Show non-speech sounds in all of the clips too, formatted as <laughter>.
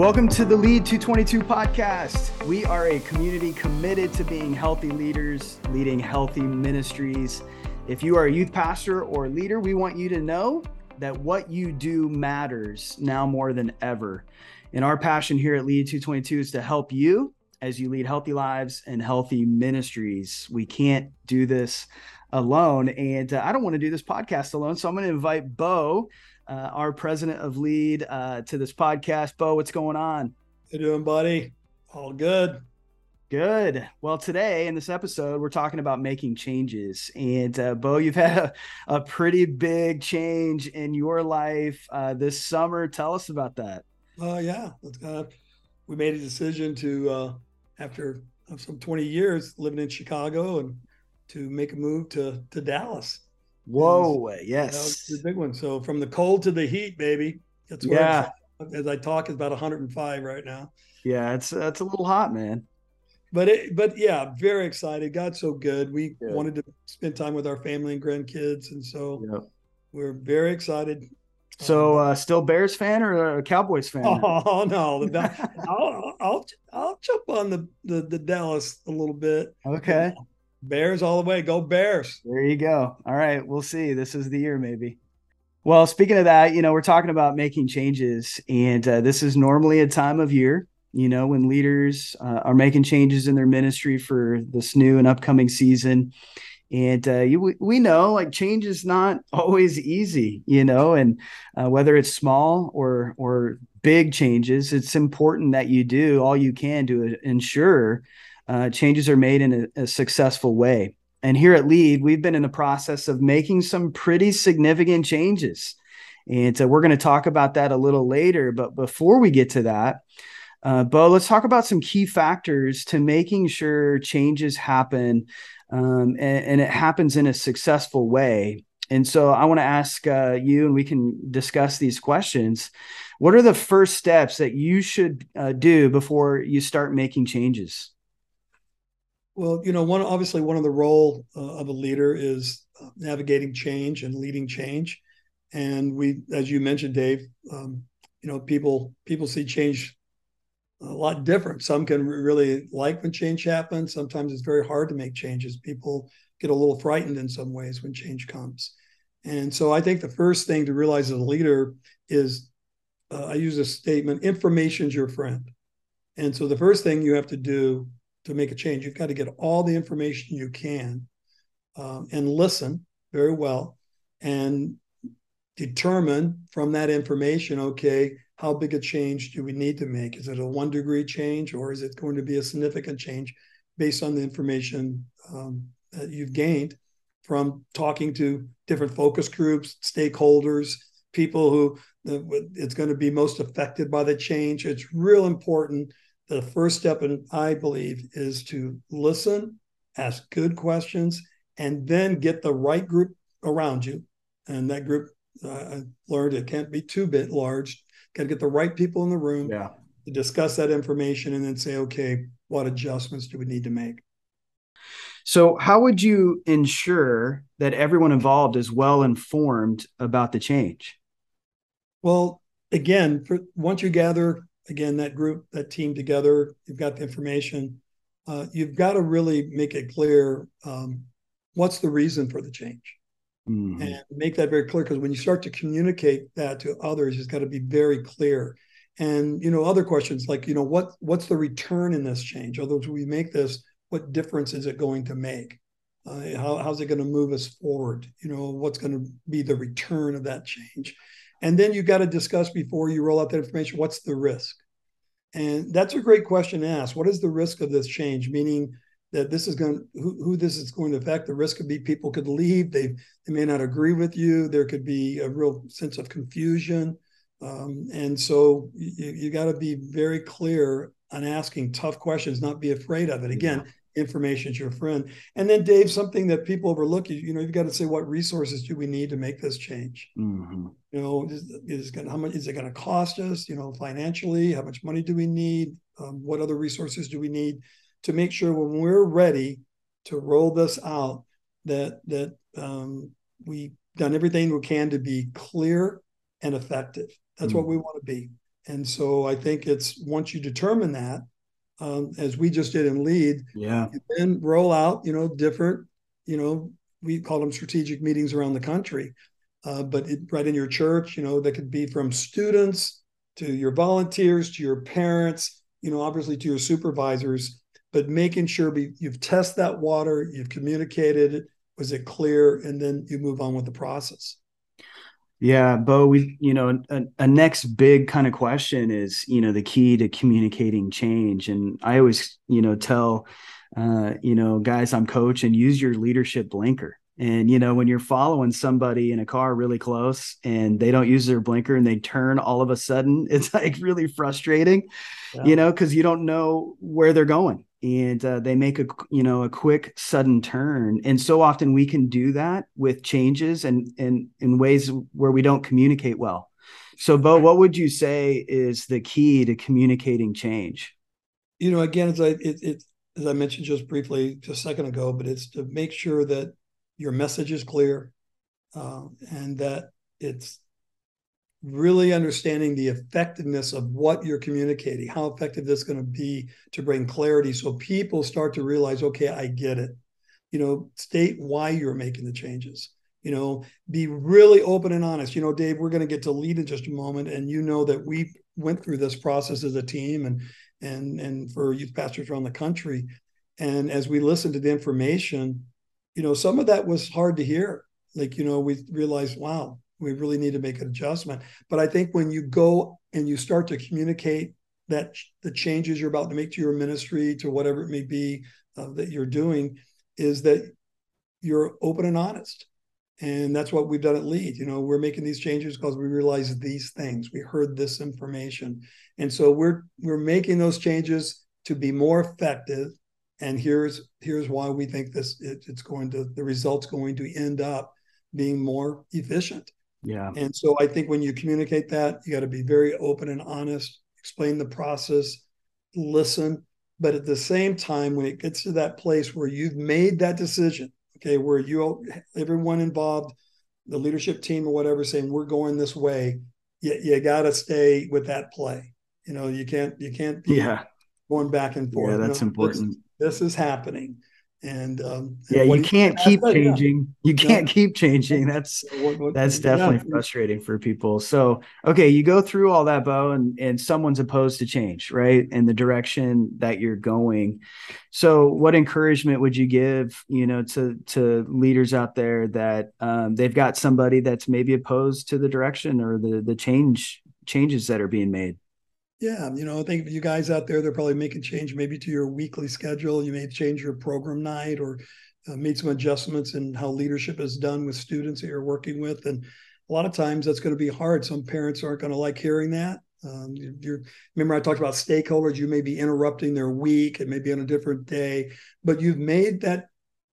Welcome to the Lead 222 podcast. We are a community committed to being healthy leaders, leading healthy ministries. If you are a youth pastor or leader, we want you to know that what you do matters now more than ever. And our passion here at Lead 222 is to help you as you lead healthy lives and healthy ministries. We can't do this alone. And uh, I don't want to do this podcast alone. So I'm going to invite Bo uh, our president of Lead, uh, to this podcast. Bo, what's going on? How you doing, buddy? All good. Good. Well, today in this episode, we're talking about making changes. And uh, Bo, you've had a, a, pretty big change in your life uh, this summer. Tell us about that. Uh, yeah, uh, we made a decision to, uh, after some 20 years living in Chicago, and to make a move to to Dallas. Whoa, yes. the big one. So from the cold to the heat, baby. That's where yeah. as I talk, it's about 105 right now. Yeah, it's it's a little hot, man. But it, but yeah, very excited. Got so good. We yeah. wanted to spend time with our family and grandkids, and so yep. we're very excited. So, um, uh, still Bears fan or a Cowboys fan? <laughs> Oh no, <laughs> I'll, I'll I'll jump on the, the the Dallas a little bit. Okay. Bears all the way. Go Bears. There you go. All right. We'll see. This is the year, maybe. Well, speaking of that, you know, we're talking about making changes, and uh, this is normally a time of year, you know, when leaders uh, are making changes in their ministry for this new and upcoming season. And uh, you, we know like change is not <laughs> always easy, you know, and uh, whether it's small or or big changes, it's important that you do all you can to ensure uh, changes are made in a, a successful way. And here at Lead, we've been in the process of making some pretty significant changes. And uh, we're going to talk about that a little later. But before we get to that, uh, Bo, let's talk about some key factors to making sure changes happen um, and, and, it happens in a successful way. And so I want to ask uh, you, and we can discuss these questions. What are the first steps that you should uh, do before you start making changes? Well, you know, one obviously one of the role uh, of a leader is uh, navigating change and leading change. And we, as you mentioned, Dave, um, you know, people people see change a lot different. Some can really like when change happens. Sometimes it's very hard to make changes. People get a little frightened in some ways when change comes. And so I think the first thing to realize as a leader is uh, I use a statement information's your friend. And so the first thing you have to do to make a change. You've got to get all the information you can um, and listen very well and determine from that information, okay, how big a change do we need to make? Is it a one degree change or is it going to be a significant change based on the information um, that you've gained from talking to different focus groups, stakeholders, people who it's going to be most affected by the change? It's real important the first step, and I believe, is to listen, ask good questions, and then get the right group around you. And that group, uh, I learned it can't be too bit large. Got to get the right people in the room yeah. to discuss that information, and then say, okay, what adjustments do we need to make? So, how would you ensure that everyone involved is well informed about the change? Well, again, for, once you gather again that group that team together you've got the information. Uh, you've got to really make it clear um, what's the reason for the change. Mm-hmm. and make that very clear because when you start to communicate that to others it's got to be very clear. And you know other questions like you know what what's the return in this change? Although we make this what difference is it going to make? Uh, how, how's it going to move us forward? You know what's going to be the return of that change and then you've got to discuss before you roll out that information what's the risk? And that's a great question to ask. What is the risk of this change? Meaning that this is going who, who this is going to affect. The risk could be people could leave. They they may not agree with you. There could be a real sense of confusion. Um, and so you, you got to be very clear on asking tough questions, not be afraid of it. Again, information is your friend. And then, Dave, something that people overlook, you, you know, you've got to say, what resources do we need to make this change? Mm-hmm. You know, is, is going how much is it going to cost us? You know, financially, how much money do we need? Um, what other resources do we need to make sure when we're ready to roll this out that that um, we've done everything we can to be clear and effective. That's mm-hmm. what we want to be. And so I think it's once you determine that, um, as we just did in lead, yeah, And then roll out, you know, different, you know, we call them strategic meetings around the country. Uh, but it, right in your church, you know, that could be from students to your volunteers to your parents, you know, obviously to your supervisors, but making sure be, you've tested that water, you've communicated, was it clear, and then you move on with the process. Yeah, Bo, we, you know, a, a, next big kind of question is, you know, the key to communicating change. And I always, you know, tell, uh, you know, guys I'm coach and use your leadership blinker. And, you know, when you're following somebody in a car really close and they don't use their blinker and they turn all of a sudden, <laughs> it's like really frustrating, yeah. you know, because you don't know where they're going and uh, they make a you know a quick sudden turn. And so often we can do that with changes and and in ways where we don't communicate well. So bo what would you say is the key to communicating change? You know again as i it, it as i mentioned just briefly just a second ago but it's to make sure that your message is clear uh, and that it's really understanding the effectiveness of what you're communicating, how effective this is going to be to bring clarity so people start to realize, okay, I get it. You know, state why you're making the changes. You know, be really open and honest. You know, Dave, we're going to get to lead in just a moment, and you know that we went through this process as a team, and and and for youth pastors around the country. And as we listened to the information, you know, some of that was hard to hear. Like, you know, we realized, wow, we really need to make an adjustment. But I think when you go and you start to communicate that the changes you're about to make to your ministry, to whatever it may be uh, that you're doing, is that you're open and honest. And that's what we've done at Lead. You know, we're making these changes because we realize these things. We heard this information, and so we're we're making those changes to be more effective. And here's here's why we think this it, it's going to the results going to end up being more efficient. Yeah. And so I think when you communicate that, you got to be very open and honest, explain the process, listen. But at the same time, when it gets to that place where you've made that decision, okay, where you everyone involved, the leadership team or whatever, saying we're going this way, you, you got to stay with that play. You know, you can't you can't be yeah. going back and forth. Yeah, that's important. This, this is happening and um, yeah you can't keep changing yeah. you can't yeah. keep changing that's what, what, that's definitely yeah. frustrating for people so okay you go through all that bo and and someone's opposed to change right in the direction that you're going so what encouragement would you give you know to to leaders out there that um, they've got somebody that's maybe opposed to the direction or the the change changes that are being made yeah, you know, I think you guys out there, they're probably making change maybe to your weekly schedule. You may change your program night or uh, made some adjustments in how leadership is done with students that you're working with. And a lot of times that's going to be hard. Some parents aren't going to like hearing that. Um, you remember I talked about stakeholders. You may be interrupting their week. It may be on a different day, but you've made that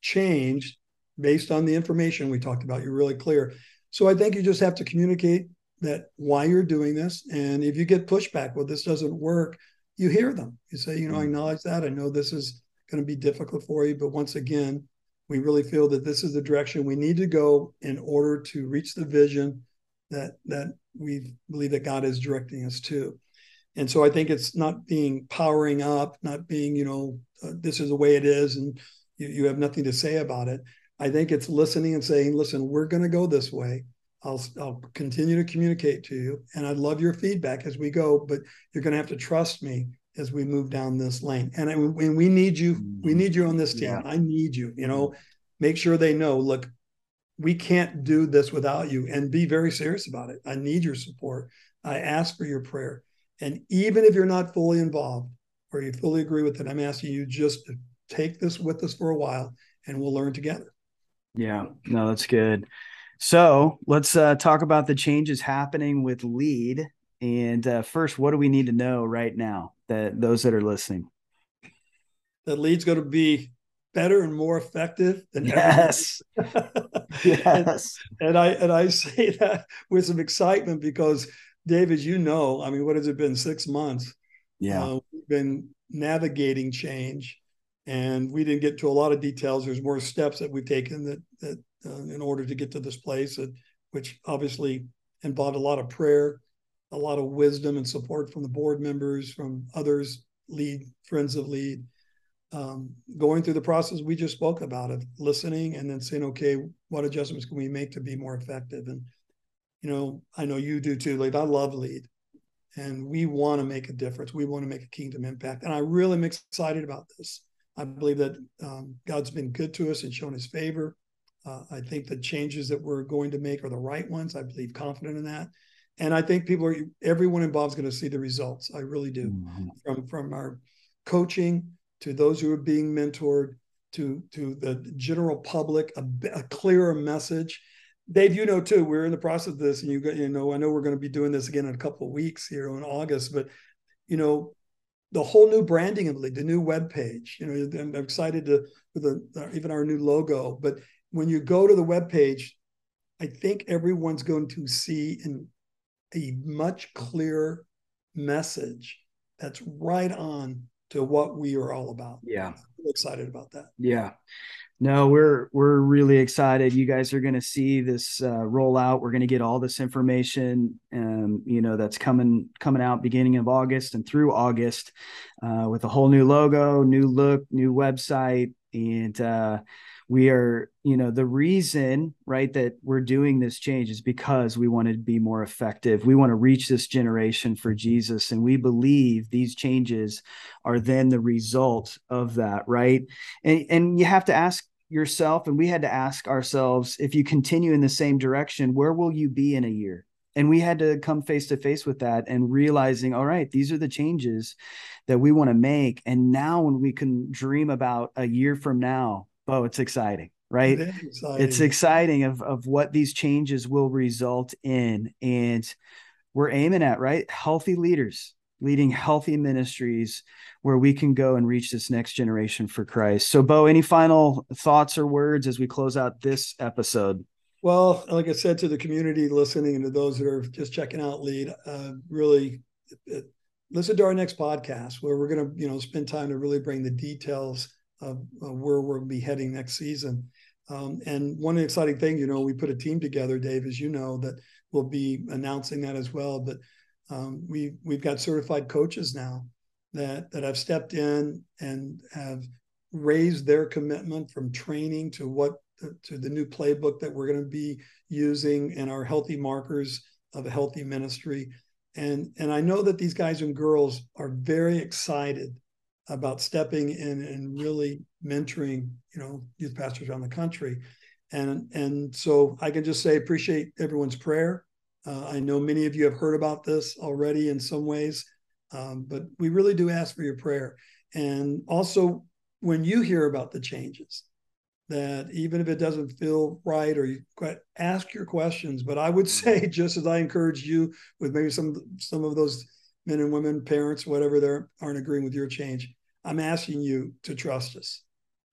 change based on the information we talked about. You're really clear. So I think you just have to communicate that why you're doing this. And if you get pushback, well, this doesn't work, you hear them. You say, you know, I mm. acknowledge that. I know this is going to be difficult for you. But once again, we really feel that this is the direction we need to go in order to reach the vision that that we believe that God is directing us to. And so I think it's not being powering up, not being, you know, uh, this is the way it is and you, you have nothing to say about it. I think it's listening and saying, listen, we're going to go this way. I'll, I'll continue to communicate to you and I'd love your feedback as we go, but you're going to have to trust me as we move down this lane. And, I, and we need you, we mm-hmm. need you on this team. Yeah. I need you, you know, make sure they know, look, we can't do this without you and be very serious about it. I need your support. I ask for your prayer. And even if you're not fully involved or you fully agree with it, I'm asking you just to take this with us for a while and we'll learn together. Yeah, no, that's good. So let's uh, talk about the changes happening with lead. And uh, first, what do we need to know right now that those that are listening? That lead's going to be better and more effective than yes, <laughs> yes. And, and, I and I say that with some excitement because, Dave, as you know, I mean, what has it been? Six months. Yeah, uh, we've been navigating change, and we didn't get to a lot of details. There's more steps that we've taken that that uh, in order to get to this place, that, which obviously involved a lot of prayer, a lot of wisdom and support from the board members, from others, lead friends of lead. Um, going through the process we just spoke about of listening and then saying, okay, what adjustments can we make to be more effective? And you know, I know you do too. Lead. I love lead, and we want to make a difference. We want to make a kingdom impact, and I really am excited about this. I believe that um, God's been good to us and shown His favor. Uh, I think the changes that we're going to make are the right ones. I believe confident in that, and I think people are everyone involved is going to see the results. I really do, mm-hmm. from from our coaching to those who are being mentored to to the general public, a, a clearer message. Dave, you know too, we're in the process of this, and you you know I know we're going to be doing this again in a couple of weeks here in August, but you know the whole new branding of the league, the new web page. You know, I'm excited to with the, even our new logo. But when you go to the web page, I think everyone's going to see in a much clearer message that's right on to what we are all about. Yeah, I'm excited about that. Yeah. No, we're we're really excited. You guys are going to see this uh, roll out. We're going to get all this information, um, you know, that's coming coming out beginning of August and through August, uh, with a whole new logo, new look, new website, and uh, we are, you know, the reason, right, that we're doing this change is because we want to be more effective. We want to reach this generation for Jesus, and we believe these changes are then the result of that, right? And and you have to ask yourself and we had to ask ourselves if you continue in the same direction where will you be in a year? And we had to come face to face with that and realizing all right these are the changes that we want to make. And now when we can dream about a year from now oh it's exciting right? It exciting. it's exciting of, of what these changes will result in. And we're aiming at right? Healthy leaders leading healthy ministries where we can go and reach this next generation for Christ. So, Bo, any final thoughts or words as we close out this episode? Well, like I said to the community listening and to those that are just checking out Lead, uh, really it, listen to our next podcast where we're going to, you know, spend time to really bring the details of, of where we'll be heading next season. Um, and one exciting thing, you know, we put a team together, Dave, as you know, that we'll be announcing that as well. But um, we we've got certified coaches now that that have stepped in and have raised their commitment from training to what to the new playbook that we're going to be using and our healthy markers of a healthy ministry. And and I know that these guys and girls are very excited about stepping in and really mentoring you know youth pastors around the country. And and so I can just say appreciate everyone's prayer uh, I know many of you have heard about this already in some ways, um, but we really do ask for your prayer. And also, when you hear about the changes, that even if it doesn't feel right or you ask your questions, but I would <laughs> say, just as I encourage you with maybe some some of those men and women, parents, whatever, they aren't agreeing with your change, I'm asking you to trust us,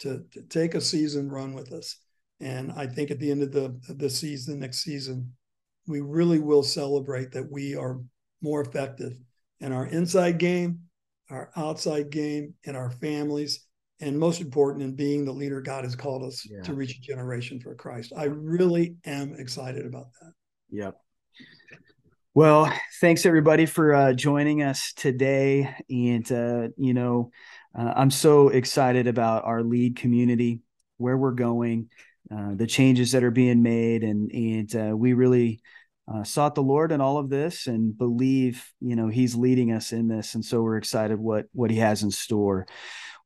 to, to take a season run with us. And I think at the end of the the season, next season, we really will celebrate that we are more effective in our inside game, our outside game, in our families, and most important, in being the leader God has called us yeah. to reach a generation for Christ. I really am excited about that. Yep. Well, thanks everybody for uh, joining us today. And, uh, you know, uh, I'm so excited about our lead community, where we're going, uh, the changes that are being made, and and uh, we really uh, sought the Lord in all of this and believe, you know, He's leading us in this, and so we're excited what what He has in store.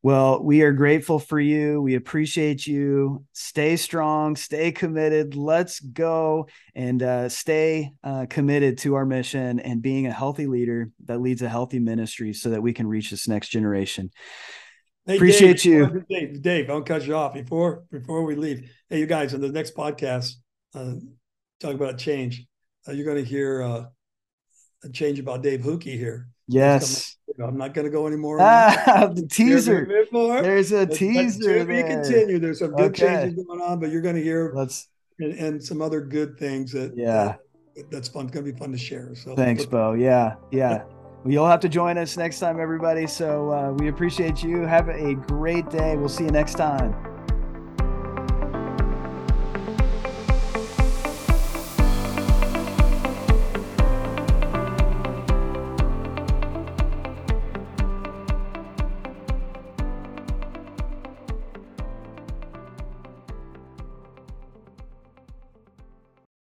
Well, we are grateful for you. We appreciate you. Stay strong, stay committed. Let's go and uh, stay uh, committed to our mission and being a healthy leader that leads a healthy ministry so that we can reach this next generation. Hey, Appreciate Dave, you, Dave. Dave, I'll cut you off before before we leave. Hey, you guys, in the next podcast, uh, talk about change. Uh, you're going to hear uh, a change about Dave Hookey here. Yes. I'm not going to go anymore. Ah, <laughs> the teaser. There's a teaser. We continue. There's some good okay. changes going on, but you're going to hear Let's, and, and some other good things that yeah that, that's fun. Going to be fun to share. So thanks, Bo. Yeah, yeah. Well, you'll have to join us next time, everybody. So uh, we appreciate you. Have a great day. We'll see you next time.